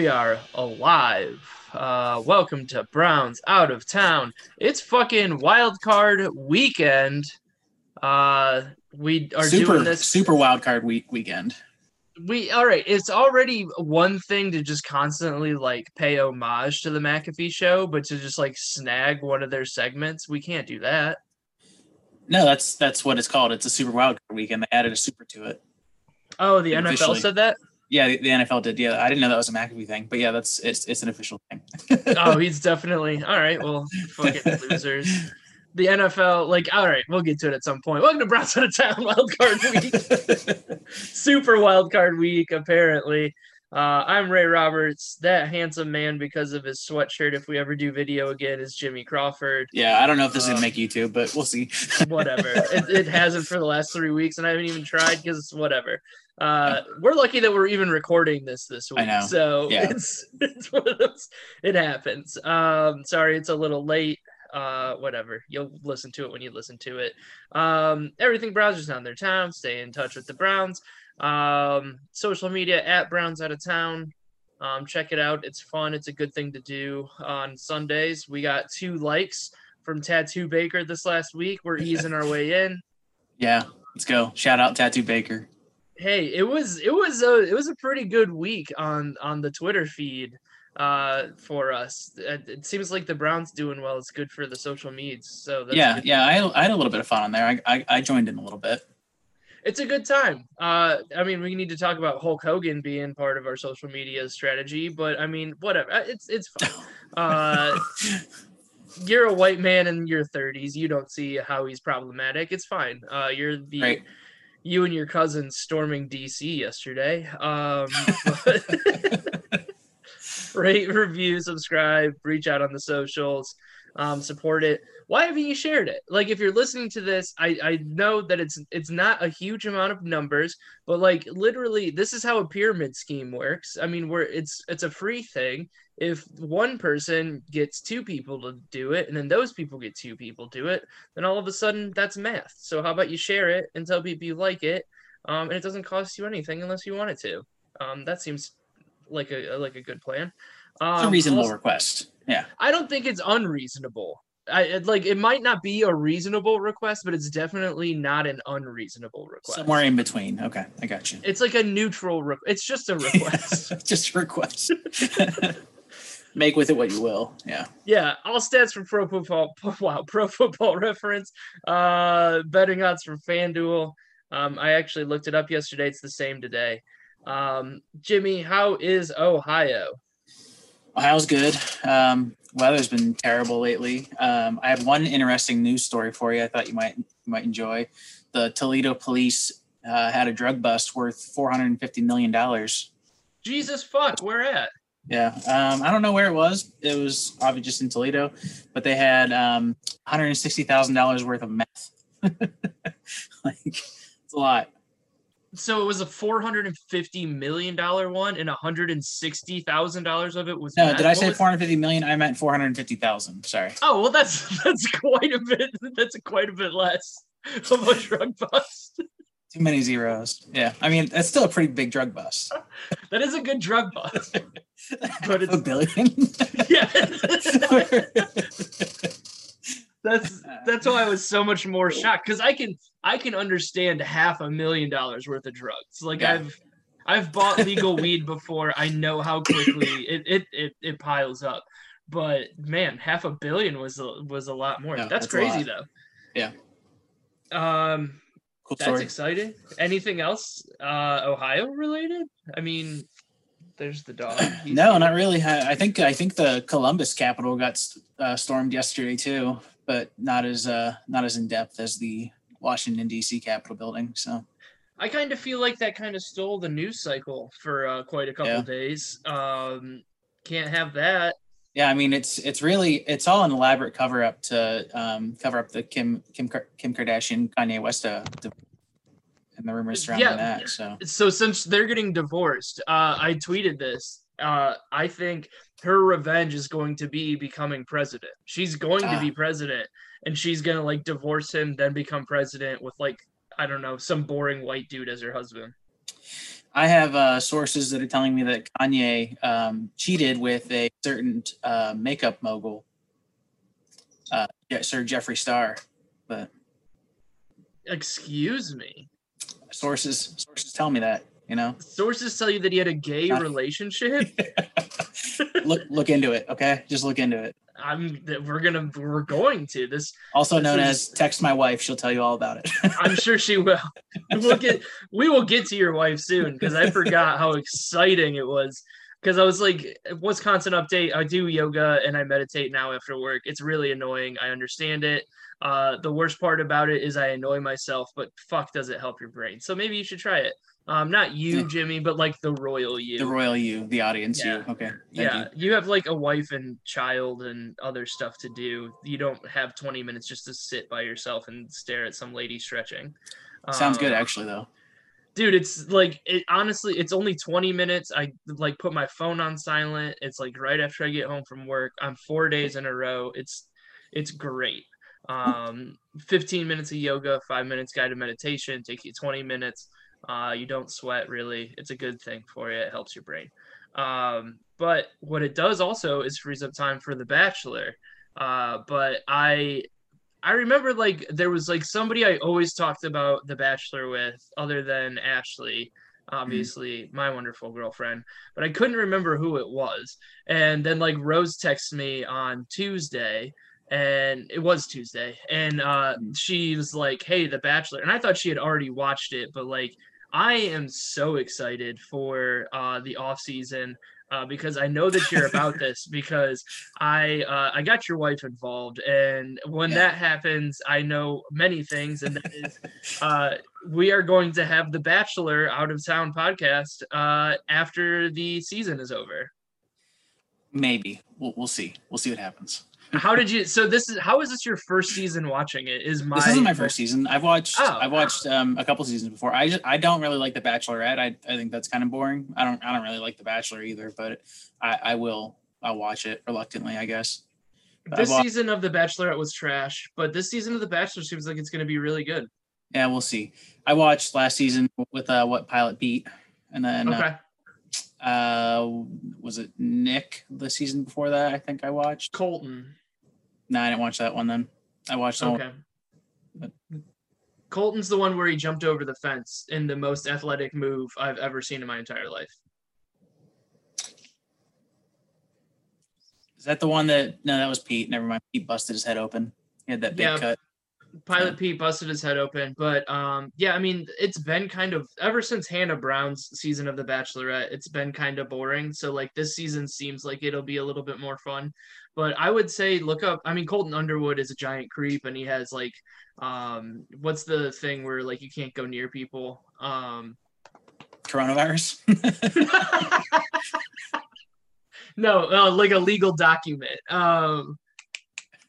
we are alive. Uh, welcome to Browns Out of Town. It's fucking wild card weekend. Uh, we are super doing this. super wild card week weekend. We all right. It's already one thing to just constantly like pay homage to the McAfee show, but to just like snag one of their segments, we can't do that. No, that's that's what it's called. It's a super wild card weekend. They added a super to it. Oh, the NFL said that. Yeah, the, the NFL did. Yeah, I didn't know that was a McAfee thing, but yeah, that's it's it's an official thing. oh, he's definitely all right. Well, fucking losers. The NFL, like, all right, we'll get to it at some point. Welcome to Browns out of town wild card week, super wild card week. Apparently, uh, I'm Ray Roberts. That handsome man, because of his sweatshirt, if we ever do video again, is Jimmy Crawford. yeah, I don't know if this is Um, gonna make YouTube, but we'll see. Whatever. it, it hasn't for the last three weeks, and I haven't even tried because whatever. Uh, we're lucky that we're even recording this this week. I know. So Yeah. it's it's one of those. It happens. Um, sorry, it's a little late. Uh, whatever. You'll listen to it when you listen to it. Um, everything Browns is on their town. Stay in touch with the Browns. Um, social media at Browns out of town. Um, check it out. It's fun. It's a good thing to do on Sundays. We got two likes from Tattoo Baker this last week. We're easing our way in. Yeah, let's go. Shout out Tattoo Baker. Hey, it was it was a it was a pretty good week on on the Twitter feed uh for us. It, it seems like the Browns doing well. It's good for the social medias. So that's yeah, good. yeah, I, I had a little bit of fun on there. I, I I joined in a little bit. it's a good time. Uh, I mean, we need to talk about Hulk Hogan being part of our social media strategy, but I mean, whatever. Uh, It's it's fine. Uh, you're a white man in your 30s. You don't see how he's problematic. It's fine. Uh, you're the Right. You and your cousin storming DC yesterday. Um, rate, review, subscribe, reach out on the socials, um, support it. Why haven't you shared it? Like, if you're listening to this, I I know that it's it's not a huge amount of numbers, but like literally, this is how a pyramid scheme works. I mean, where it's it's a free thing. If one person gets two people to do it, and then those people get two people to do it, then all of a sudden that's math. So how about you share it and tell people you like it, um, and it doesn't cost you anything unless you want it to. Um, that seems like a like a good plan. Um, It's a reasonable also- request. Yeah. I don't think it's unreasonable. I like it might not be a reasonable request, but it's definitely not an unreasonable request. Somewhere in between. Okay, I got you. It's like a neutral. Re- it's just a request. Just a request. Make with it what you will. Yeah. yeah, all stats from Pro Football. Wow, Pro Football Reference. Uh, betting odds from FanDuel. Um, I actually looked it up yesterday. It's the same today. Um, Jimmy, how is Ohio? Ohio's good. Um, weather's been terrible lately. Um, I have one interesting news story for you. I thought you might you might enjoy. The Toledo police uh, had a drug bust worth four hundred and fifty million dollars. Jesus fuck, where at? Yeah, um, I don't know where it was. It was obviously just in Toledo, but they had um, one hundred and sixty thousand dollars worth of meth. like it's a lot. So it was a four hundred and fifty million dollar one, and hundred and sixty thousand dollars of it was. No, did I say four hundred fifty million? I meant four hundred fifty thousand. Sorry. Oh well, that's that's quite a bit. That's quite a bit less of a drug bust. Too many zeros. Yeah, I mean that's still a pretty big drug bust. That is a good drug bust. But it's a billion. Yeah, that's that's why I was so much more shocked because I can I can understand half a million dollars worth of drugs. Like Yeah. I've I've bought legal weed before. I know how quickly it it it, it piles up. But man, half a billion was a, was a lot more. Yeah, that's, that's crazy though. Yeah. Um, cool that's story. exciting. Anything else uh Ohio related? I mean, there's the dog. He's- No, not really. I I think I think the Columbus Capitol got uh, stormed yesterday too, but not as uh, not as in depth as the Washington D.C. Capitol building. So I kind of feel like that kind of stole the news cycle for uh, quite a couple Yeah. days. Um, can't have that. yeah, I mean it's it's really it's all an elaborate cover up to um, cover up the Kim Kim Kim Kardashian Kanye West uh, and the rumors surrounding Yeah. that. So So since they're getting divorced, uh, I tweeted this. Uh, I think her revenge is going to be becoming president. She's going to Ah. be president, and she's gonna like divorce him, then become president with like I don't know some boring white dude as her husband. I have uh, sources that are telling me that Kanye um, cheated with a certain uh, makeup mogul, uh, Sir Jeffree Star. But excuse me, sources sources tell me that you know. Sources tell you that he had a gay Not- relationship. look look into it, okay? Just look into it. I'm we're gonna we're going to. This also this known is, as text my wife she'll tell you all about it. I'm sure she will. We'll get we will get to your wife soon because i forgot how exciting it was. Because i was like wisconsin update i do yoga and i meditate now after work. It's really annoying. I understand it. Uh, the worst part about it is i annoy myself but fuck does it help your brain? So maybe you should try it um, not you, Jimmy, but like the royal you. The royal you, the audience yeah. you. Okay. Thank yeah, you. you. have like a wife and child and other stuff to do. You don't have 20 minutes just to sit by yourself and stare at some lady stretching. Sounds um, good, actually, though. Dude, it's like it honestly, it's only 20 minutes. I like put my phone on silent. It's like right after I get home from work. I'm four days in a row. It's it's great. Um, 15 minutes of yoga, five minutes guided meditation, take you 20 minutes uh, you don't sweat really. It's a good thing for you. It helps your brain. Um, but what it does also is frees up time for The Bachelor. Uh, but I I remember like there was like somebody I always talked about The Bachelor with, other than Ashley, obviously mm-hmm. my wonderful girlfriend, but I couldn't remember who it was. And then like Rose texted me on Tuesday and it was Tuesday, and uh, mm. she was like, "Hey, The Bachelor," and I thought she had already watched it, but like I am so excited for uh, the off season uh, because I know that you're about this because I uh, I got your wife involved, and when yeah. that happens, I know many things, and that is uh, we are going to have the Bachelor Out of Town podcast uh, after the season is over. Maybe we'll we'll see. We'll see what happens how did you? So this is how is this your first season watching it? Is my this isn't my first season. I've watched oh. I've watched um, a couple seasons before. I just I don't really like The Bachelorette. I I think that's kind of boring. I don't I don't really like The Bachelor either, but I I will I'll watch it reluctantly, I guess. this season of The Bachelorette was trash, but this season of The Bachelor seems like it's going to be really good. Yeah, we'll see. I watched last season with uh, what Pilot Pete, and then uh, okay. uh, uh was it Nick the season before that? I think I watched Colton. No, I didn't watch that one then. I watched okay. But... Colton's the one where he jumped over the fence in the most athletic move I've ever seen in my entire life. Is that the one that? No, that was Pete. Never mind. Pete busted his head open. He had that big yeah, cut. Pilot Pete busted his head open, but um, yeah, I mean, it's been kind of ever since Hannah Brown's season of The Bachelorette, it's been kind of boring. So like this season seems like it'll be a little bit more fun. But I would say look up. I mean, Colton Underwood is a giant creep, and he has like, um, what's the thing where like you can't go near people? Um, Coronavirus. no, uh, like a legal document. Um,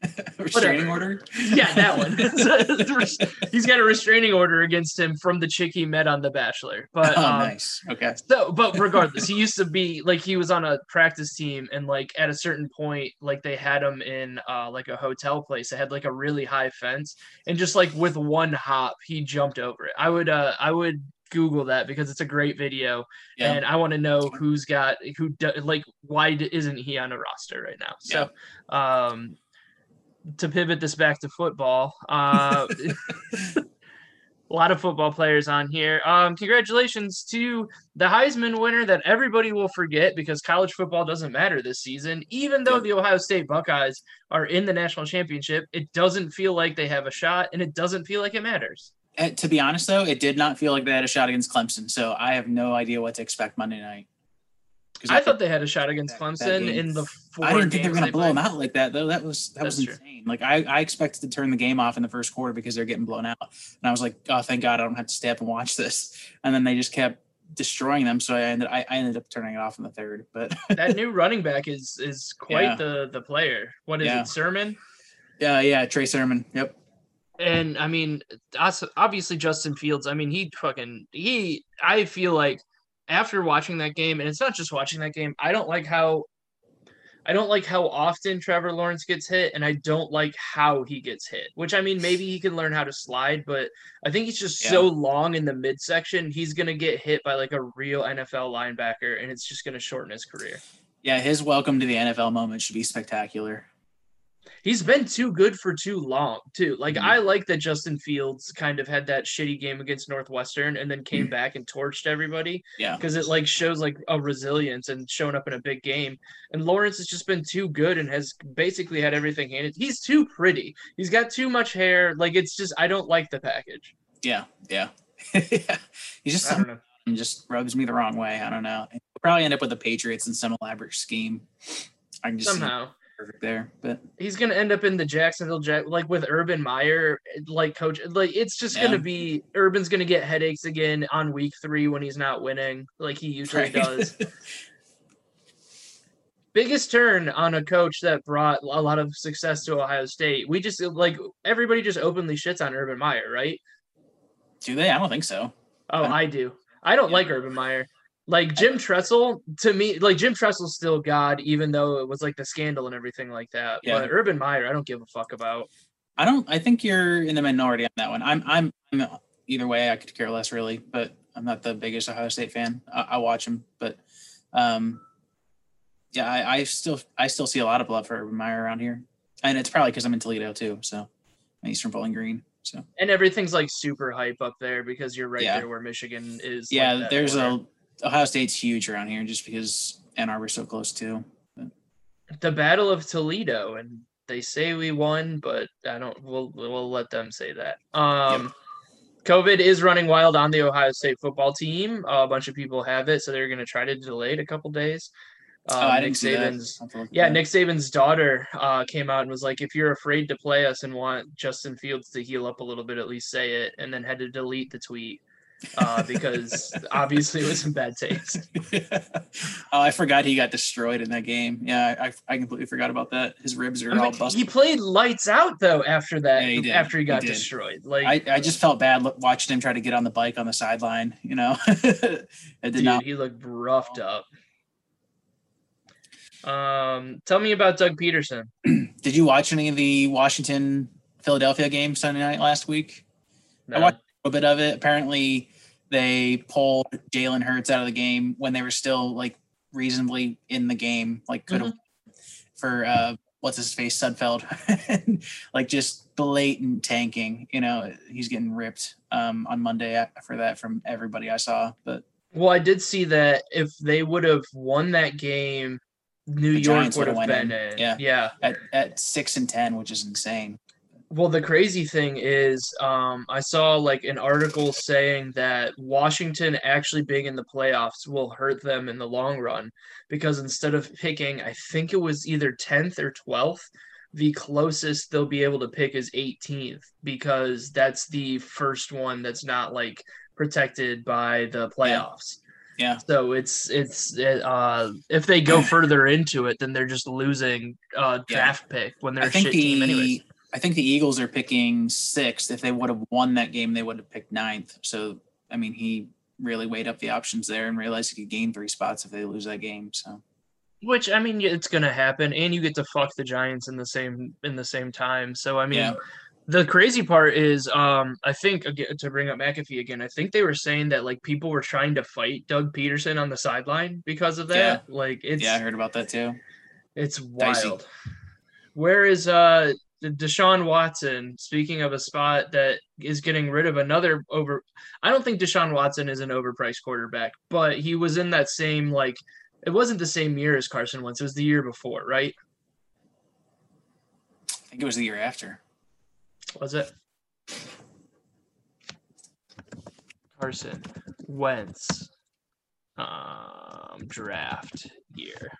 restraining order? Yeah, that one. He's got a restraining order against him from the chick he met on The Bachelor. But oh, um, nice. Okay. So, but regardless, he used to be like he was on a practice team, and like at a certain point, like they had him in uh, like a hotel place that had like a really high fence, and just like with one hop, he jumped over it. I would, uh, I would Google that because it's a great video, yeah. and I want to know who's got who like why isn't he on a roster right now? So, yeah. um, to pivot this back to football, uh, a lot of football players on here. Um, congratulations to the Heisman winner that everybody will forget because college football doesn't matter this season. Even though the Ohio State Buckeyes are in the national championship, it doesn't feel like they have a shot and it doesn't feel like it matters. Uh, to be honest, though, it did not feel like they had a shot against Clemson. So I have no idea what to expect Monday night. I, I thought they had a shot against Clemson in the. I didn't think they were going to blow them out like that though. That was that That's was insane. True. Like I, I expected to turn the game off in the first quarter because they're getting blown out, and I was like, oh, thank God I don't have to stay up and watch this. And then they just kept destroying them, so I ended I, I ended up turning it off in the third. But that new running back is is quite yeah. the the player. What is yeah. it, Sermon? Yeah, yeah, Trey Sermon. Yep. And I mean, obviously Justin Fields. I mean, he fucking he. I feel like after watching that game, and it's not just watching that game, I don't like how I don't like how often Trevor Lawrence gets hit, and I don't like how he gets hit. Which I mean, maybe he can learn how to slide, but I think he's just Yeah. so long in the midsection. He's gonna get hit by like a real NFL linebacker, and it's just gonna shorten his career. Yeah, his welcome to the NFL moment should be spectacular. He's been too good for too long, too. Like Mhm. I like that Justin Fields kind of had that shitty game against Northwestern, and then came back and torched everybody. Yeah. because it like shows like a resilience and showing up in a big game. And Lawrence has just been too good and has basically had everything handed. He's too pretty. He's got too much hair. Like it's just I don't like the package. Yeah. Yeah. yeah. He's just I don't know. something just rubs me the wrong way. I don't know. He'll probably end up with the Patriots in some elaborate scheme. I can just see Somehow perfect there. But he's gonna end up in the Jacksonville Jack like with Urban Meyer, like coach. Like it's just Yeah. gonna be Urban's gonna get headaches again on week three when he's not winning, like he usually Right. does. biggest turn on a coach that brought a lot of success to Ohio State. We just like everybody just openly shits on Urban Meyer, right? Do they? I don't think so. Oh, I- I do. I don't Yeah. like Urban Meyer. Like Jim Tressel, to me, like Jim Tressel's still God, even though it was like the scandal and everything like that. Yeah. But Urban Meyer, I don't give a fuck about. I don't. I think you're in the minority on that one. I'm. I'm. I'm either way. I could care less really, but I'm not the biggest Ohio State fan. I, I watch him, but um, yeah, I, I still. I still see a lot of love for Urban Meyer around here, and it's probably because I'm in Toledo too. So, I'm Eastern Bowling Green. So And everything's like super hype up there because you're right Yeah. there where Michigan is. yeah, that there's a Ohio State's huge around here just because Ann Arbor's so close too. the Battle of Toledo, and they say we won, but I don't. We'll we'll let them say that. Um, COVID is running wild on the Ohio State football team. a bunch of people have it, so they're going to try to delay it a couple days. Um, oh, I Nick didn't see that. Saban's I'll have to look at yeah. Nick Saban's daughter uh, came out and was like, "If you're afraid to play us and want Justin Fields to heal up a little bit, at least say it." And then had to delete the tweet uh, because obviously it was in bad taste. oh, I forgot he got destroyed in that game. Yeah, I, I completely forgot about that. His ribs are I mean, all busted. he played lights out though after that. Yeah, he. After he He got did. destroyed, like I, I just felt bad watching him try to get on the bike on the sideline. You know, it did dude, not. he looked roughed up. Um, tell me about Doug Pederson. Did you watch any of the Washington Philadelphia game Sunday night last week? No. watched- A little bit of it. Apparently, they pulled Jalen Hurts out of the game when they were still like reasonably in the game. Like could have for uh, what's his face Sudfeld, like just blatant tanking. You know, he's getting ripped um, on Monday for that from everybody I saw. But Well, I did see that if they would have won that game, New York would have been in. in. Yeah. Yeah. at, at six and ten, which is insane. Well, the crazy thing is, um, I saw like an article saying that Washington actually being in the playoffs will hurt them in the long run because instead of picking, I think it was either 10th or 12th, the closest they'll be able to pick is 18th because that's the first one that's not like protected by the playoffs. Yeah. So it's it's it, uh if they go further into it, then they're just losing uh Yeah. draft pick when they're a shit team anyways. I think the Eagles are picking sixth. If they would have won that game, they would have picked ninth. So I mean, he really weighed up the options there and realized he could gain three spots if they lose that game. So Which I mean, it's gonna happen, and you get to fuck the Giants in the same in the same time. So I mean, Yeah. the crazy part is, um, I think again, to bring up McAfee again, I think they were saying that like people were trying to fight Doug Pederson on the sideline because of that. Like it's yeah, I heard about that too. it's Dicey. wild. Where is uh Deshaun Watson? Speaking of a spot that is getting rid of another over, I don't think Deshaun Watson is an overpriced quarterback, but he was in that same like. It wasn't the same year as Carson Wentz. It was the year before, right? I think it was the year after. Was it? Carson Wentz um, draft year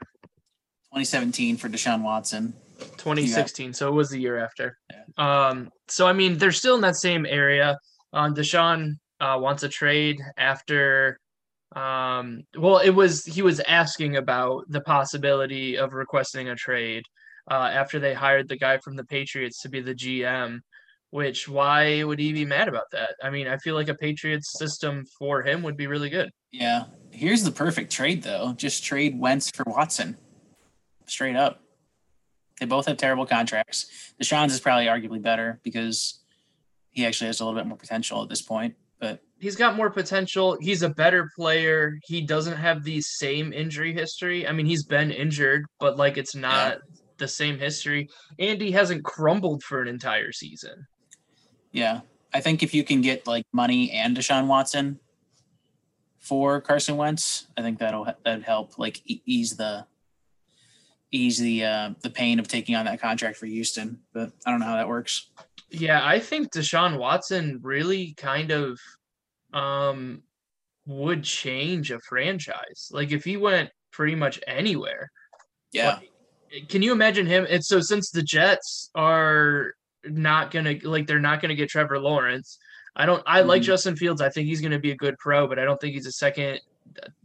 2017 for Deshaun Watson. 2016. So it was the year after. Um, so I mean, they're still in that same area. Um, Deshaun uh, wants a trade after. Um, well, it was he was asking about the possibility of requesting a trade uh, after they hired the guy from the Patriots to be the GM. Which why would he be mad about that? I mean, I feel like a Patriots system for him would be really good. Yeah. Here's the perfect trade though. Just trade Wentz for Watson. straight up. They both have terrible contracts. Deshaun's is probably arguably better because he actually has a little bit more potential at this point. But he's got more potential. He's a better player. He doesn't have the same injury history. I mean, he's been injured, but like it's not yeah. the same history. And he hasn't crumbled for an entire season. Yeah. I think if you can get like money and Deshaun Watson for Carson Wentz, I think that'll that'd help like ease the ease the uh, the pain of taking on that contract for Houston. But I don't know how that works. Yeah, I think Deshaun Watson really kind of um would change a franchise. Like if he went pretty much anywhere. Yeah. Like, can you imagine him? And so since the Jets are not gonna like they're not gonna get Trevor Lawrence. I don't I mm-hmm. like Justin Fields. I think he's gonna be a good pro, but I don't think he's a second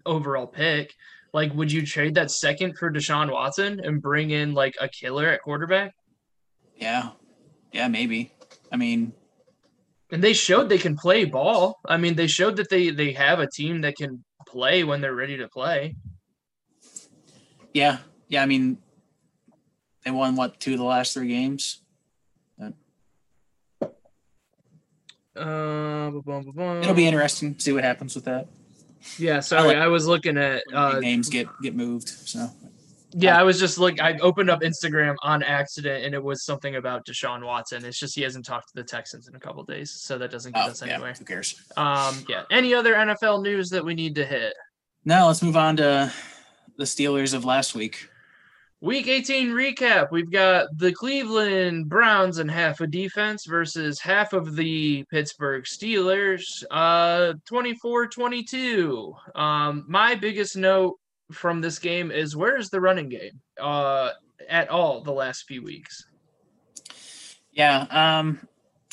overall pick. Like, would you trade that second for Deshaun Watson and bring in like a killer at quarterback? Yeah. Yeah, maybe. I mean, and they showed they can play ball. I mean, they showed that they they have a team that can play when they're ready to play. Yeah, yeah. I mean, they won what two of the last three games. Uh, It'll be interesting to see what happens with that. Yeah, sorry, I, like I was looking at uh, names get get moved. So yeah, I was just like I opened up Instagram on accident and it was something about Deshaun Watson. It's just he hasn't talked to the Texans in a couple days, so that doesn't get oh, us anywhere. Yeah, who cares? Um, yeah. Any other NFL news that we need to hit? No, let's move on to the Steelers of last week. Week 18 recap. We've got the Cleveland Browns and half a defense versus half of the Pittsburgh Steelers. Uh 24-22. Um my biggest note from this game is where is the running game uh, at all the last few weeks? Yeah, um,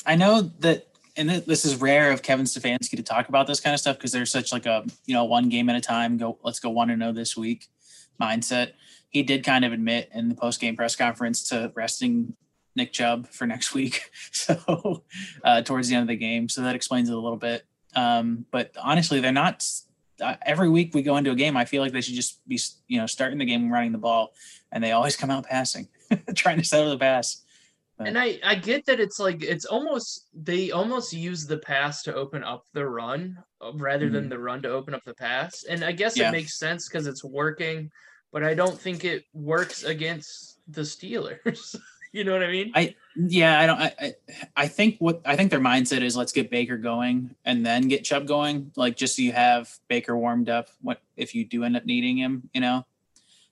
I know that, and this is rare of Kevin Stefanski to talk about this kind of stuff because there's such like a you know one game at a time. Go, let's go one and know this week mindset. He did kind of admit in the post game press conference to resting Nick Chubb for next week, so uh, towards the end of the game. So that explains it a little bit. Um, but honestly, they're not every week we go into a game, I feel like they should just be, you know, starting the game running the ball, and they always come out passing, trying to settle the pass. But, and I, I get that it's like it's almost they almost use the pass to open up the run uh, rather mm-hmm. than the run to open up the pass. And I guess yeah. it makes sense because it's working, but I don't think it works against the Steelers. You know what I mean? I yeah, I don't. I I think what I think their mindset is let's get Baker going and then get Chubb going, like just so you have Baker warmed up. What if you do end up needing him? You know.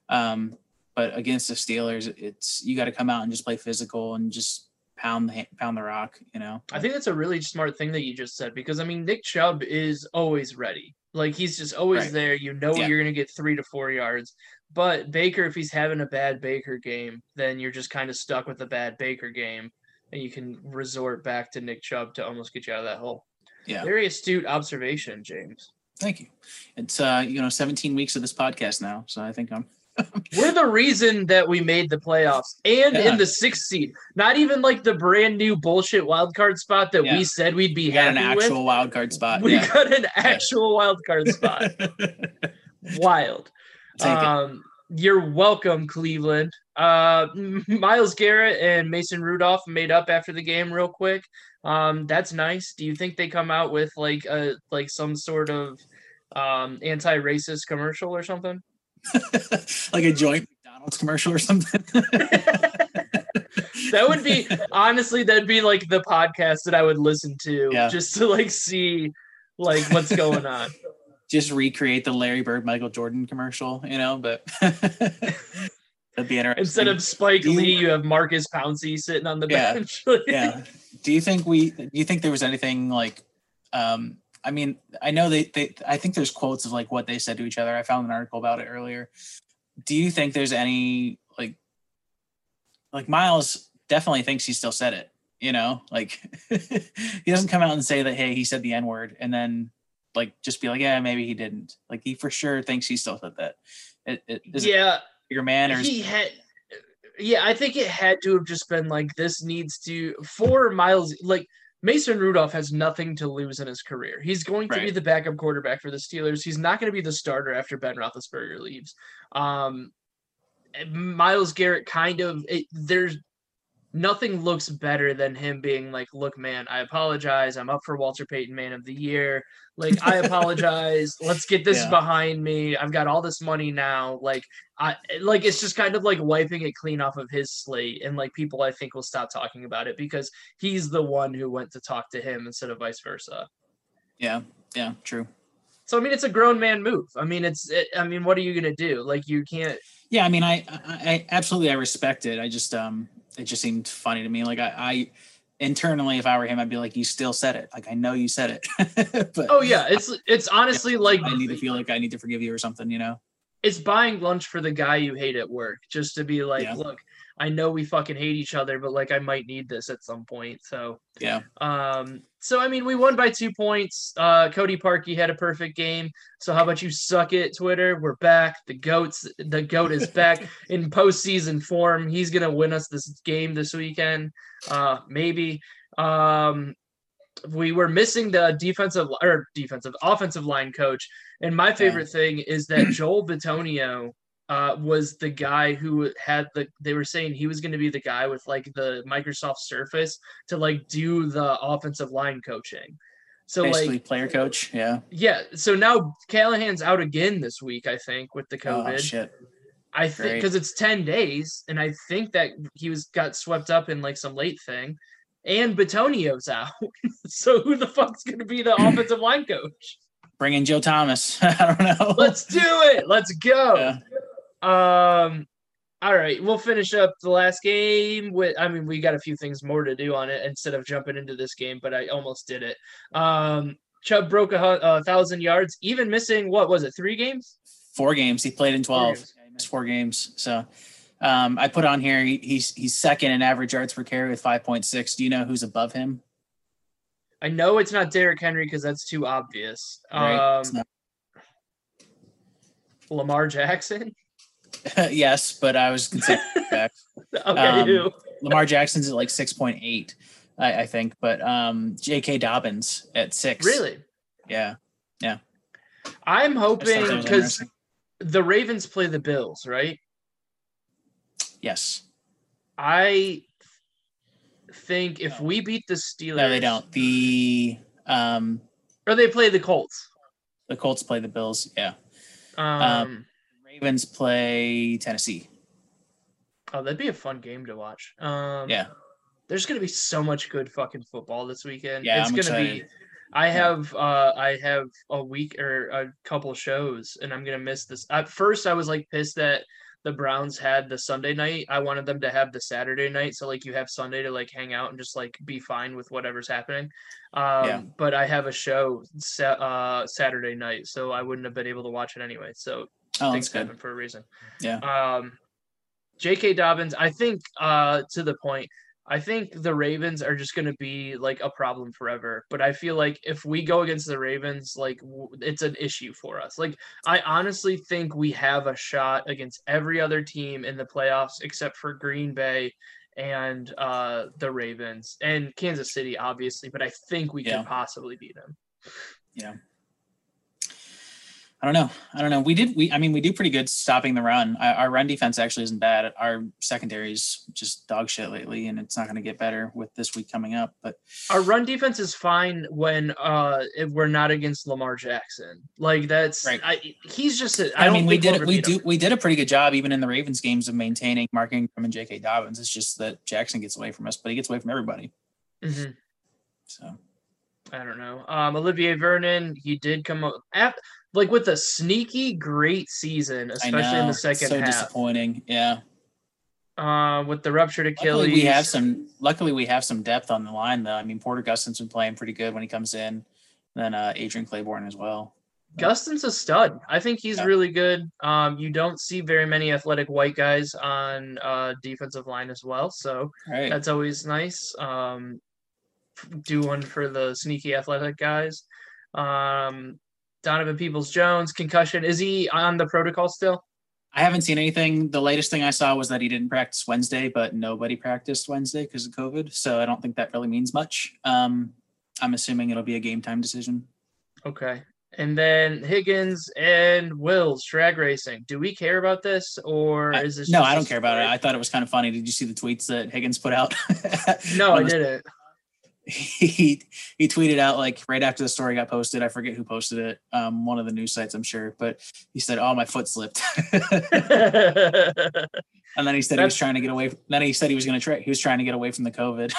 Um, but against the Steelers, it's you got to come out and just play physical and just pound the pound the rock. You know. I think that's a really smart thing that you just said because I mean Nick Chubb is always ready. Like he's just always right. there. You know yeah. you're gonna get three to four yards. But Baker, if he's having a bad Baker game, then you're just kind of stuck with a bad Baker game, and you can resort back to Nick Chubb to almost get you out of that hole. Yeah, very astute observation, James. Thank you. It's uh, you know, 17 weeks of this podcast now, so I think I'm. We're the reason that we made the playoffs and yeah. in the sixth seed. Not even like the brand new bullshit wild card spot that yeah. we said we'd be we happy an actual wild card spot. We yeah. got an actual wild card spot. Wild. Um, you're welcome, Cleveland. Uh, Myles Garrett and Mason Rudolph made up after the game real quick. Um, that's nice. Do you think they come out with like a like some sort of um, anti-racist commercial or something? like a joint McDonald's commercial or something. that would be honestly that'd be like the podcast that I would listen to yeah. just to like see like what's going on just recreate the Larry Bird Michael Jordan commercial, you know, but that'd be interesting. Instead of Spike you, Lee, you have Maurkice Pouncey sitting on the yeah, bench. yeah. Do you think we do you think there was anything like um I mean, I know they, they I think there's quotes of like what they said to each other. I found an article about it earlier. Do you think there's any like like Myles definitely thinks he still said it, you know? Like he doesn't come out and say that hey, he said the N-word and then like just be like, yeah, maybe he didn't. Like he for sure thinks he still said that. It, yeah, your man or he had. Yeah, I think it had to have just been like this needs to for Myles like Mason Rudolph has nothing to lose in his career. He's going to right. be the backup quarterback for the Steelers. He's not going to be the starter after Ben Roethlisberger leaves. Um, Myles Garrett kind of it, there's nothing looks better than him being like, look, man, I apologize. I'm up for Walter Payton Man of the Year. Like, I apologize. Let's get this Yeah. behind me. I've got all this money now. Like, I like it's just kind of like wiping it clean off of his slate. And like people I think will stop talking about it because he's the one who went to talk to him instead of vice versa. Yeah, yeah, true. So I mean it's a grown man move. I mean it's it, I mean what are you gonna do? Like you can't Yeah, I mean, I, I, I absolutely I respect it. I just um, it just seemed funny to me. Like I, I internally, if I were him, I'd be like, you still said it. Like I know you said it, but Oh yeah, it's it's honestly like I need to feel like I need to forgive you or something. You know? it's buying lunch for the guy you hate at work just to be like, Yeah. look, I know we fucking hate each other, but like I might need this at some point. So Yeah. um so I mean we won by two points. Uh Cody Parkey had a perfect game. So how about you suck it, Twitter? We're back. The goats the goat is back in postseason form. He's gonna win us this game this weekend. Uh maybe. Um we were missing the defensive or defensive offensive line coach. And my favorite thing is that Joel Bitonio uh, was the guy who had the. They were saying he was going to be the guy with like the Microsoft Surface to like do the offensive line coaching. So Basically, like player coach. Yeah. yeah, so now Callahan's out again this week. I think with the COVID. Oh shit. I think because it's ten days, and I think that he was got swept up in like some late thing, and Bitonio's out. so who the fuck's going to be the offensive line coach? Bring in Joe Thomas. I don't know. Let's do it. Let's go. Yeah. Um, all right, we'll finish up the last game with. I mean, we got a few things more to do on it instead of jumping into this game, but I almost did it. Um, Chubb broke a, a thousand yards, even missing what was it, three games? four games. He played in twelve. games. Yeah, he missed four games. So um, I put on here. He, he's he's second in average yards per carry with five point six. Do you know who's above him? I know it's not Derrick Henry because that's too obvious. Right. Um, Lamar Jackson. yes, but I was considering back. Okay, Um. Lamar Jackson's at like six point eight, I, I think. But um, J.K. Dobbins at six. Really? Yeah. Yeah. I'm I just thought hoping because the Ravens play the Bills, right? Yes. I think if we beat the Steelers, No, they don't. The um, or they play the Colts. the Colts play the Bills. Yeah. Um, Ravens play Tennessee. oh, that'd be a fun game to watch. Um, Yeah. there's gonna be so much good fucking football this weekend. Yeah, it's I'm gonna be. I have uh I have a week or a couple shows and I'm gonna miss this. At first I was like pissed that the Browns had the Sunday night. I wanted them to have the Saturday night. So like you have Sunday to like hang out and just like be fine with whatever's happening. Um Yeah. but I have a show sa- uh Saturday night, so I wouldn't have been able to watch it anyway. So Oh, things that's good. for a reason. Yeah. Um, J.K. Dobbins, I think, uh, to the point, I think the Ravens are just going to be like a problem forever. But I feel like if we go against the Ravens, like w- it's an issue for us. Like I honestly think we have a shot against every other team in the playoffs except for Green Bay and uh, the Ravens and Kansas City, obviously. But I think we Yeah. can possibly beat them. I don't know. I don't know. We did. We. I mean, we do pretty good stopping the run. Our, our run defense actually isn't bad. Our secondary's just dog shit lately, and it's not going to get better with this week coming up. But our run defense is fine when uh if we're not against Lamar Jackson. Like that's Right. I he's just a, I I, don't mean, we we'll did. We do. him. We did a pretty good job even in the Ravens games of maintaining Mark Ingram and J.K. Dobbins. It's just that Jackson gets away from us, but he gets away from everybody. Mhm. So I don't know. Um Olivier Vernon, he did come up at, like with a sneaky great season, especially in the second so half. disappointing. Yeah. Uh with the ruptured Achilles. Luckily, we have some. Luckily, we have some depth on the line, though. I mean, Porter Gustin's been playing pretty good when he comes in. Then uh, Adrian Clayborn as well. Gustin's a stud. I think he's Yeah. really good. Um, you don't see very many athletic white guys on uh, defensive line as well, so Right. That's always nice. Um, do one for the sneaky athletic guys. Um, Donovan Peoples Jones concussion. Is he on the protocol still? I haven't seen anything. The latest thing I saw was that he didn't practice Wednesday, but nobody practiced Wednesday because of COVID. So I don't think that really means much. Um, I'm assuming it'll be a game time decision. Okay. And then Higgins and Wills drag racing. Do we care about this, or is this no, I don't care about it. I thought it was kind of funny. Did you see the tweets that Higgins put out? no, I didn't. He he tweeted out like right after the story got posted. I forget who posted it. Um, one of the news sites, I'm sure. But he said, "Oh, my foot slipped," and then he said he was trying to get away. From, Then he said he was going to try. He was trying to get away from the COVID.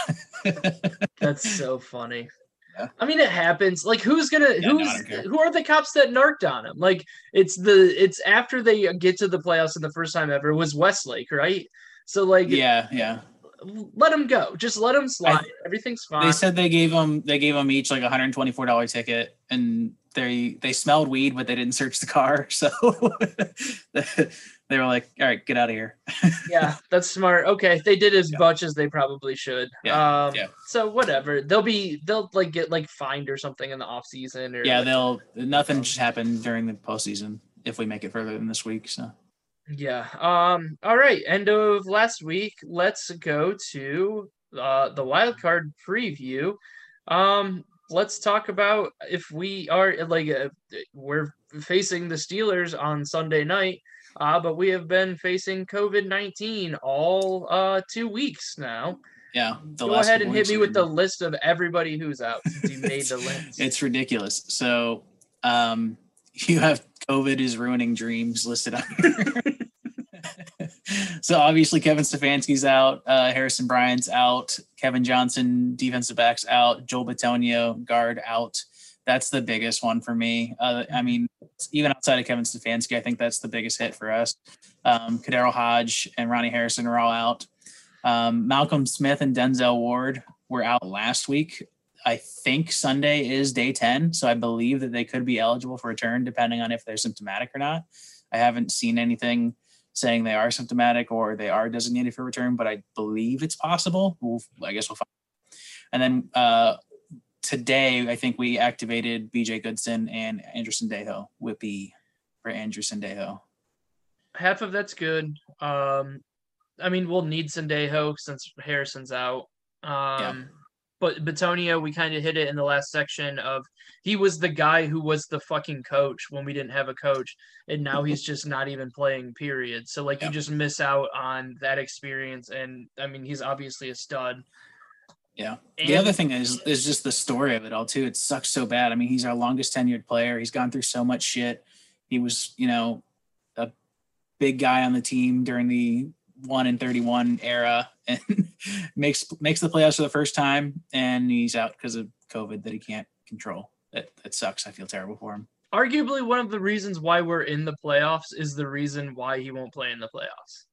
That's so funny. Yeah. I mean, it happens. Like, who's gonna? Yeah, who's don't who are the cops that narked on him? Like, it's the it's after they get to the playoffs and the first time ever was Westlake, right? So like, yeah, yeah. Let them go. Just let them slide. Everything's fine. They said they gave them they gave them each like a hundred and twenty four dollar ticket, and they they smelled weed, but they didn't search the car. So they were like, "All right, get out of here." yeah, that's smart. Okay, they did as Yeah. much as they probably should. Yeah, Um, yeah. So whatever, they'll be they'll like get like fined or something in the off season. Or Yeah, like- they'll nothing should happen during the postseason if we make it further than this week. So Yeah. Um. All right. End of last week. Let's go to uh, the wild card preview. Um. Let's talk about if we are like uh, we're facing the Steelers on Sunday night. Uh, but we have been facing COVID nineteen all uh two weeks now. yeah, the Go last ahead and hit me with the list of everybody who's out since you made the list. It's ridiculous. So um, you have COVID is ruining dreams listed on here. so obviously Kevin Stefanski's out, uh, Harrison Bryant's out, Kevin Johnson defensive backs out, Joel Bitonio guard out. That's the biggest one for me. Uh, I mean, even outside of Kevin Stefanski, I think that's the biggest hit for us. Um, KhaDarel Hodge and Ronnie Harrison are all out. Um, Malcolm Smith and Denzel Ward were out last week. I think Sunday is day 10. So I believe that they could be eligible for return depending on if they're symptomatic or not. I haven't seen anything saying they are symptomatic or they are designated for return, but I believe it's possible. We'll, I guess we'll find. And then uh, today, I think we activated BJ Goodson and Andrew Sendejo, Whippy for Andrew Sendejo. half of that's good. Um, I mean, we'll need Sendejo since Harrison's out. Um, but Bitonio, we kind of hit it in the last section of he was the guy who was the fucking coach when we didn't have a coach, and now he's just not even playing. Period. So like Yeah. you just miss out on that experience, and I mean he's obviously a stud. Yeah. And, the other thing is is just the story of it all too. It sucks so bad. I mean, he's our longest tenured player. He's gone through so much shit. He was, you know, a big guy on the team during the one and thirty one era, and makes makes the playoffs for the first time, and he's out because of COVID that he can't control. That that sucks. I feel terrible for him. arguably one of the reasons why we're in the playoffs is the reason why he won't play in the playoffs.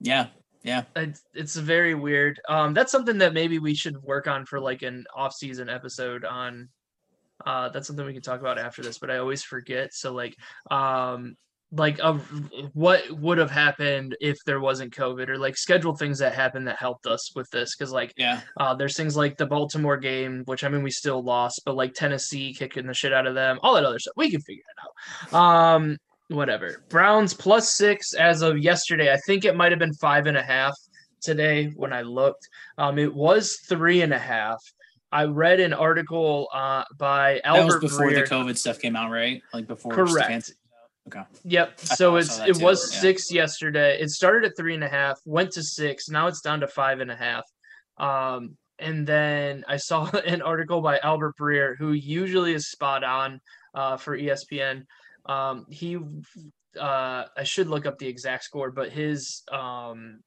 Yeah, yeah, it's, it's very weird. Um, that's something that maybe we should work on for like an off-season episode on. Uh, that's something we can talk about after this, but I always forget. So like, um, like of what would have happened if there wasn't COVID, or like schedule things that happened that helped us with this, because like yeah, uh, there's things like the Baltimore game, which I mean we still lost, but like Tennessee kicking the shit out of them, all that other stuff. We can figure it out. Um, whatever. Browns plus six as of yesterday. I think it might have been five and a half today when I looked. Um, it was three and a half. I read an article uh, by that was Albert before Breer. the COVID stuff came out, right? Like before. Correct. Okay. Yep. So it's it too, was yeah. six yesterday. It started at three and a half, went to six. Now it's down to five and a half. Um, and then I saw an article by Albert Breer, who usually is spot on uh, for ESPN. Um, he, uh, I should look up the exact score, but his um,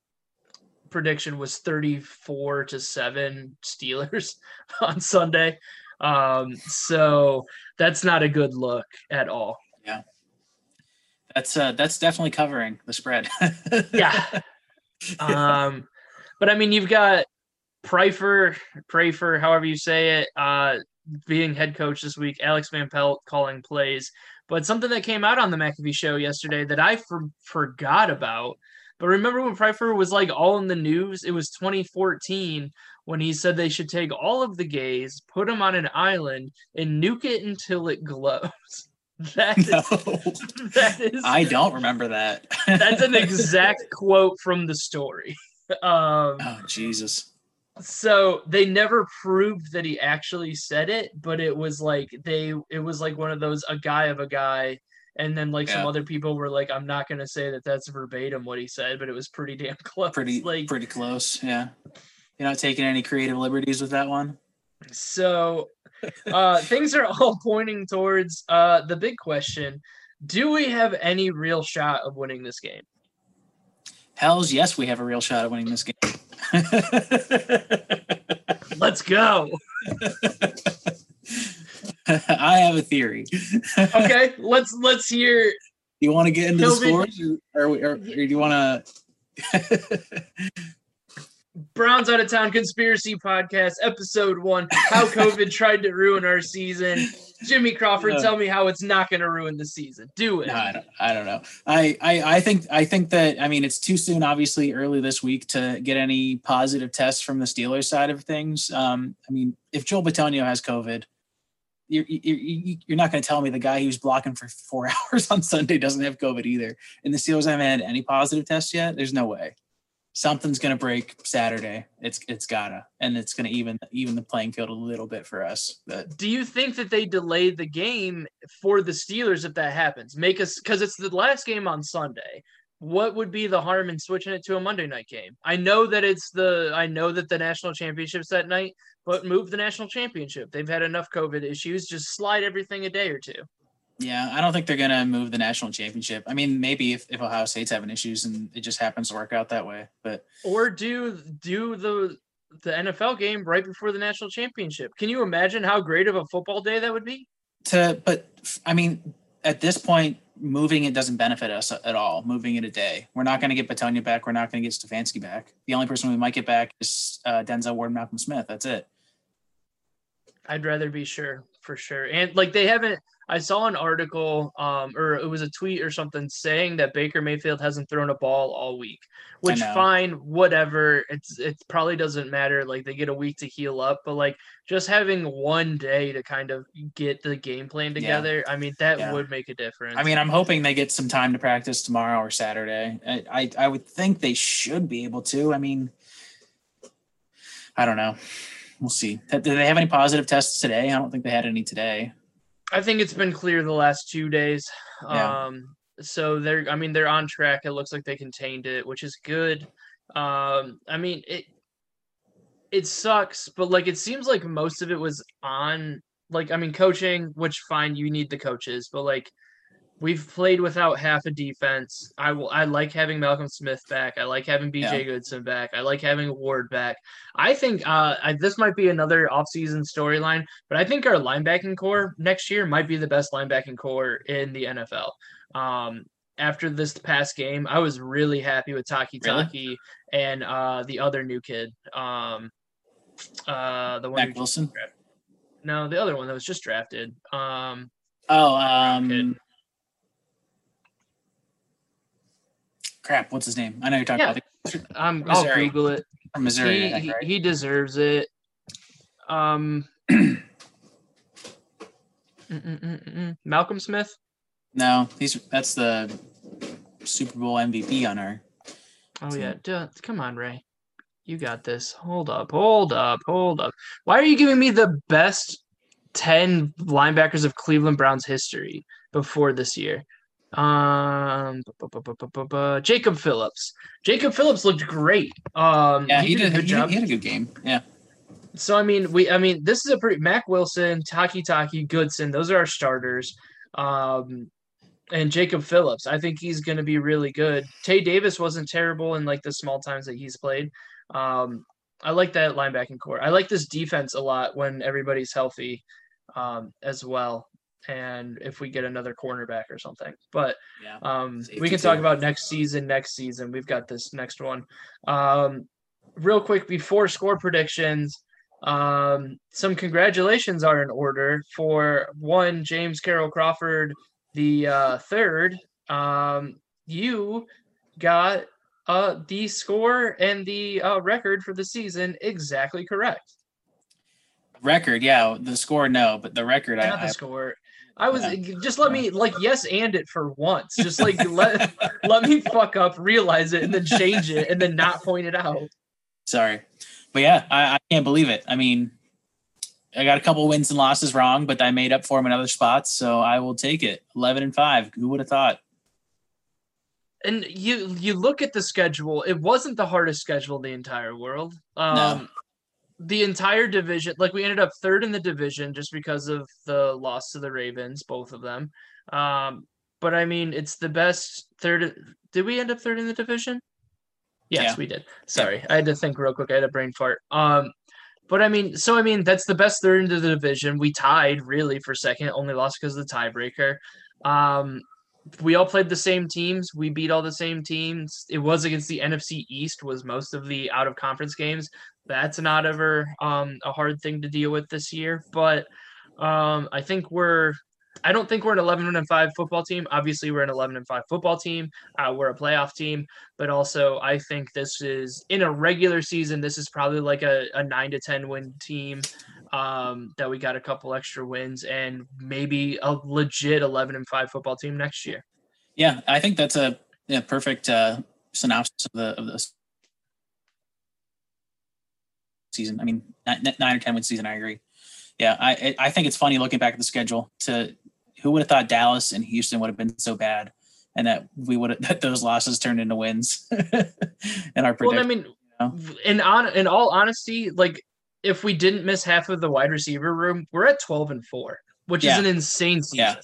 prediction was 34 to 7 Steelers on Sunday. Um, so that's not a good look at all. That's uh that's definitely covering the spread. yeah. Um, but I mean, you've got Priefer, Priefer, however you say it, uh, being head coach this week. Alex Van Pelt calling plays. But something that came out on the McAfee show yesterday that I for- forgot about. But remember when Priefer was like all in the news? It was 2014 when he said they should take all of the gays, put them on an island, and nuke it until it glows. That is, no, that is I don't remember that. that's an exact quote from the story. Um, Oh Jesus. so they never proved that he actually said it, but it was like they it was like one of those a guy of a guy. And then like some other people were like, I'm not gonna say that that's verbatim what he said, but it was pretty damn close. Pretty like pretty close. Yeah. You're not taking any creative liberties with that one. So uh things are all pointing towards uh the big question. Do we have any real shot of winning this game? Hell's yes, we have a real shot of winning this game. Let's go. I have a theory. Okay, let's let's hear Do You want to get into the scores, or, or, or, or do you want to? Browns Out of Town Conspiracy Podcast, Episode One: How COVID Tried to Ruin Our Season. Jimmy Crawford, Yeah. tell me how it's not going to ruin the season. Do it. No, I don't, I don't know. I, I I think I think that I mean it's too soon, obviously, early this week to get any positive tests from the Steelers side of things. Um, I mean, if Joel Bitonio has COVID, you're you're, you're not going to tell me the guy who's blocking for four hours on Sunday doesn't have COVID either. And the Steelers haven't had any positive tests yet. There's no way. Something's going to break Saturday. It's it's gotta, and it's going to even even the playing field a little bit for us. But Do you think that they delay the game for the Steelers if that happens? Make us because it's the last game on Sunday. What would be the harm in switching it to a Monday night game? I know that it's the I know that the national championship's that night, but move the national championship. They've had enough COVID issues. Just slide everything a day or two. Yeah, I don't think they're gonna move the national championship. I mean, maybe if, if Ohio State's having issues and it just happens to work out that way. But Or do do the the NFL game right before the national championship. Can you imagine how great of a football day that would be? to but I mean, at this point, moving it doesn't benefit us at all. Moving it a day, we're not gonna get Bitonio back. We're not gonna get Stefanski back. The only person we might get back is uh, Denzel Ward, and Malcolm Smith. That's it. I'd rather be sure for sure. And like they haven't I saw an article um or it was a tweet or something saying that Baker Mayfield hasn't thrown a ball all week. Which fine, whatever. It's it probably doesn't matter. Like they get a week to heal up, but like just having one day to kind of get the game plan Yeah. together, I mean that Yeah. would make a difference. I mean, I'm hoping they get some time to practice tomorrow or Saturday. I, I, I would think they should be able to. I mean, I don't know. We'll see. Did they have any positive tests today? I don't think they had any today. I think it's been clear the last two days. Yeah. Um, so they're, I mean, they're on track. It looks like they contained it, which is good. Um, I mean, it, it sucks, but like, it seems like most of it was on, like, I mean, coaching, which fine, you need the coaches, but like, we've played without half a defense. I will, I like having Malcolm Smith back. I like having BJ Yeah. Goodson back. I like having Ward back. I think, uh, I, this might be another offseason storyline but I think our linebacking corps next year might be the best linebacking corps in the NFL. Um, after this past game, I was really happy with Taki Really? Taki and uh, the other new kid. Um, uh, the one Mack Wilson. no, the other one that was just drafted. Um, Oh, um, crap. What's his name? I know you're talking Yeah. about the, I'm, I'll Google it. from Missouri. He, think, right? he deserves it. Um. Malcolm Smith. no, he's that's the Super Bowl MVP on our. Oh So- yeah, duh, come on, Ray. You got this. Hold up, hold up, hold up. Why are you giving me the best 10 linebackers of Cleveland Browns history before this year? Um bu- bu- bu- Jacob Phillips. Jacob Phillips looked great. Um Yeah, he, did, did. a good he, job. he had a good game. Yeah, So I mean, we I mean, this is a pretty Mack Wilson, Takitaki, Goodson. Those are our starters. Um, and Jacob Phillips. I think he's going to be really good. Tae Davis wasn't terrible in like the small times that he's played. Um, I like that linebacking corps. I like this defense a lot when everybody's healthy, um, as well. And if we get another cornerback or something, but yeah. um, we can talk too. about next season. Next season, we've got this next one. Um, real quick before score predictions, um, some congratulations are in order for one James Carroll Crawford, the uh, third. Um, you got uh, the score and the uh, record for the season exactly correct. Record, yeah. The score, no, but the record, I, Not the I score. I was Yeah. just let me like yes and it for once. Just like let let me fuck up, realize it, and then change it, and then not point it out. sorry. but yeah, I, I can't believe it. I mean, I got a couple wins and losses wrong, but I made up for them in other spots, so I will take it. Eleven and five. Who would have thought? And you you look at the schedule. It wasn't the hardest schedule in the entire world. Um, No. The entire division, like we ended up third in the division just because of the loss to the Ravens, both of them. Um, but I mean, it's the best third. Did we end up third in the division? Yes, Yeah. we did. Sorry, I had to think real quick. I had a brain fart. Um, but I mean, so I mean, that's the best third into the division. We tied really for second, only lost because of the tiebreaker. Um, we all played the same teams. We beat all the same teams. It was against the NFC East. Was most of the out of conference games. That's not ever um, a hard thing to deal with this year. But um, I think we're. I don't think we're an 11 and 5 football team. Obviously, we're an 11 and 5 football team. Uh, we're a playoff team, but also I think this is in a regular season. This is probably like a, a nine to 10 win team um, that we got a couple extra wins and maybe a legit 11 and 5 football team next year. Yeah, I think that's a yeah, perfect uh, synopsis of the of the season. I mean, nine, nine or ten win season. I agree. Yeah, I I think it's funny looking back at the schedule. To who would have thought Dallas and Houston would have been so bad, and that we would have that those losses turned into wins in our Well, I prediction. mean, know? in on in all honesty, like if we didn't miss half of the wide receiver room, we're at 12 and 4, which Yeah. is an insane season. Yeah.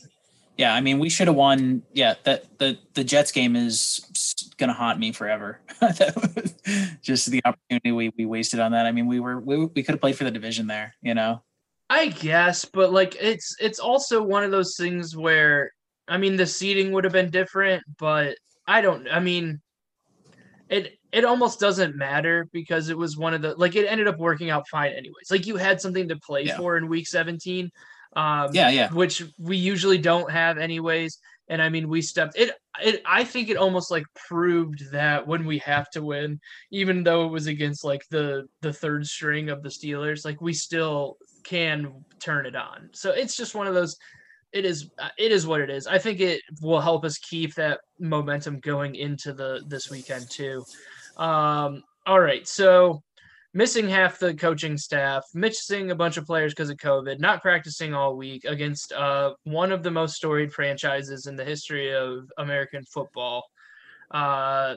yeah, I mean, we should have won. Yeah, that the the Jets game is gonna haunt me forever. Just the opportunity we, we wasted on that. I mean, we were we, we could have played for the division there. You know. I guess, but like it's it's also one of those things where I mean the seating would have been different, but I don't I mean it it almost doesn't matter because it was one of the like it ended up working out fine anyways. Like you had something to play Yeah. for in week 17. Um Yeah, yeah. which we usually don't have anyways. And I mean, we stepped it. It I think it almost like proved that when we have to win, even though it was against like the the third string of the Steelers, like we still can turn it on. So it's just one of those. It is it is what it is. I think it will help us keep that momentum going into the this weekend too. Um, all right, so missing half the coaching staff, missing a bunch of players because of COVID, not practicing all week against uh, one of the most storied franchises in the history of American football. Uh,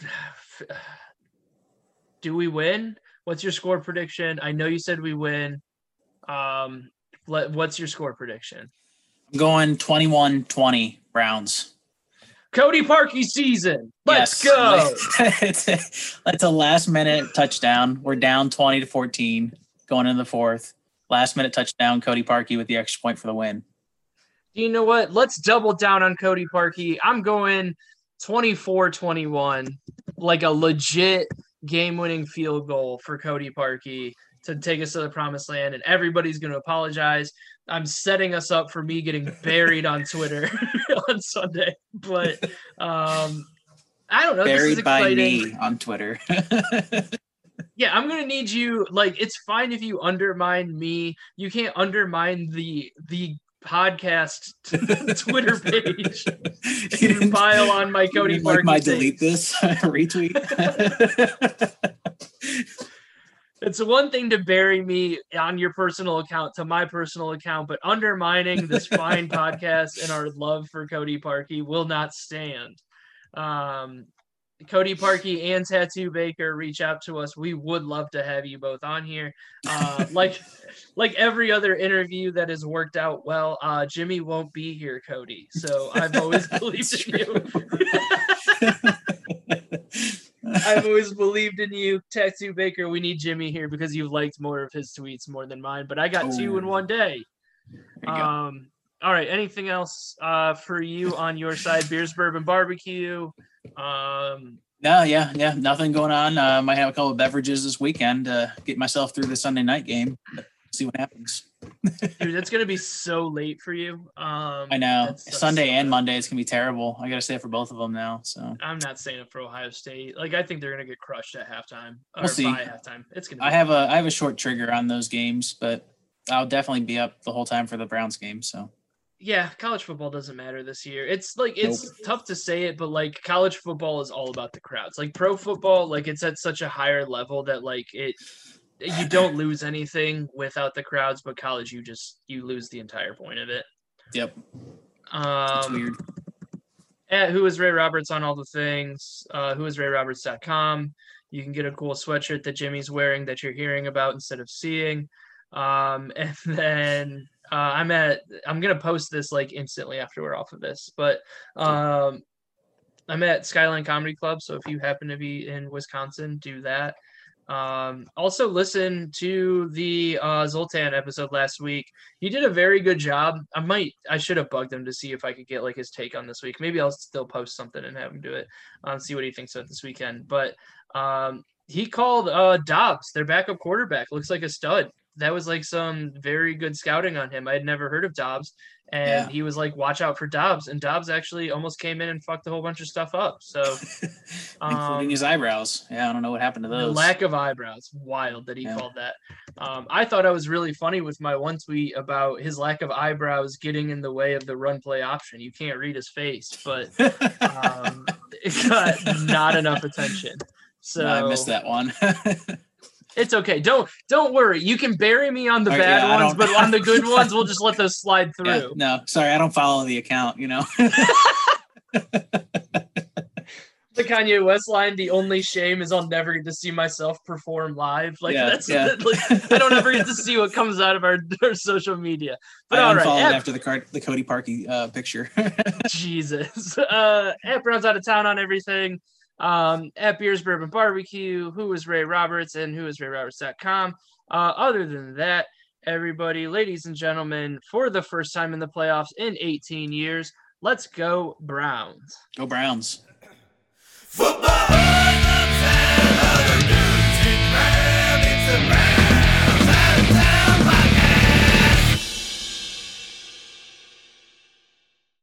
do we win? What's your score prediction? I know you said we win. Um, what's your score prediction? I'm going 21-20 Browns. Cody Parkey season. Let's Yes. go. That's a, last minute touchdown. We're down 20 to 14 going into the fourth. Last minute touchdown, Cody Parkey with the extra point for the win. you know what? Let's double down on Cody Parkey. I'm going 24 21, like a legit game winning field goal for Cody Parkey to take us to the promised land. And everybody's going to apologize. I'm setting us up for me getting buried on Twitter on Sunday. But um, I don't know. this is Buried by me on Twitter. Yeah, I'm gonna need you. Like, it's fine if you undermine me. You can't undermine the the podcast Twitter page. You pile on my Cody like my delete this retweet. It's one thing to bury me on your personal account to my personal account, but undermining this fine podcast and our love for Cody Parkey will not stand. Um, Cody Parkey and Tattoo Baker reach out to us. We would love to have you both on here. Uh, like like every other interview that has worked out well, uh, Jimmy won't be here, Cody. So I've always believed in you. I've always believed in you, Tattoo Baker. We need Jimmy here because you've liked more of his tweets more than mine. But I got two in one day. Go. Um, all right. Anything else uh, for you on your side? Beers, bourbon, barbecue. Um, No, yeah, yeah, nothing going on. Uh, might have a couple of beverages this weekend to get myself through the Sunday night game. See what happens. Dude, that's gonna be so late for you. Um, I know Sunday so and. Monday it's gonna be terrible. I gotta stay for both of them now. So I'm not saying it for Ohio State. Like I think they're gonna get crushed at halftime or We'll see. by halftime. It's gonna. Be I have a I have a short trigger on those games, but I'll definitely be up the whole time for the Browns game. So yeah, college football doesn't matter this year. It's like it's nope. tough to say it, but like college football is all about the crowds. Like pro football, like it's at such a higher level that like it you don't lose anything without the crowds, but college you just you lose the entire point of it. Yep. Um weird. At who is Ray Roberts on all the things, uh who is Ray Roberts.com. You can get a cool sweatshirt that Jimmy's wearing that you're hearing about instead of seeing. Um, and then uh, I'm at I'm gonna post this like instantly after we're off of this, but um, I'm at Skyline Comedy Club. So if you happen to be in Wisconsin, do that. Um, also listen to the uh, Zoltan episode last week. He did a very good job. I might I should have bugged him to see if I could get like his take on this week. Maybe I'll still post something and have him do it. Um, see what he thinks of this weekend. But um, he called uh, Dobbs, their backup quarterback. Looks like a stud that was like some very good scouting on him. I had never heard of Dobbs, and yeah. he was like, "Watch out for Dobbs." And Dobbs actually almost came in and fucked a whole bunch of stuff up. So, including um, his eyebrows. Yeah, I don't know what happened to those. The lack of eyebrows, wild that he yeah. called that. Um, I thought I was really funny with my one tweet about his lack of eyebrows getting in the way of the run play option. You can't read his face, but um, it got not enough attention. So no, I missed that one. It's okay. Don't don't worry. You can bury me on the right, bad yeah, ones, but on the good ones, we'll just let those slide through. Yeah, no, sorry, I don't follow the account. You know. the Kanye West line, the only shame is I'll never get to see myself perform live. Like yeah, that's yeah. like, I don't ever get to see what comes out of our, our social media. But I unfollowed right, after the car, the Cody Parkey uh, picture. Jesus. Uh Brown's out of town on everything um, at Beers Bourbon Barbecue, who is Ray Roberts, and who is RayRoberts.com. Uh, other than that, everybody, ladies and gentlemen, for the first time in the playoffs in 18 years, let's go Browns. Go Browns. Football,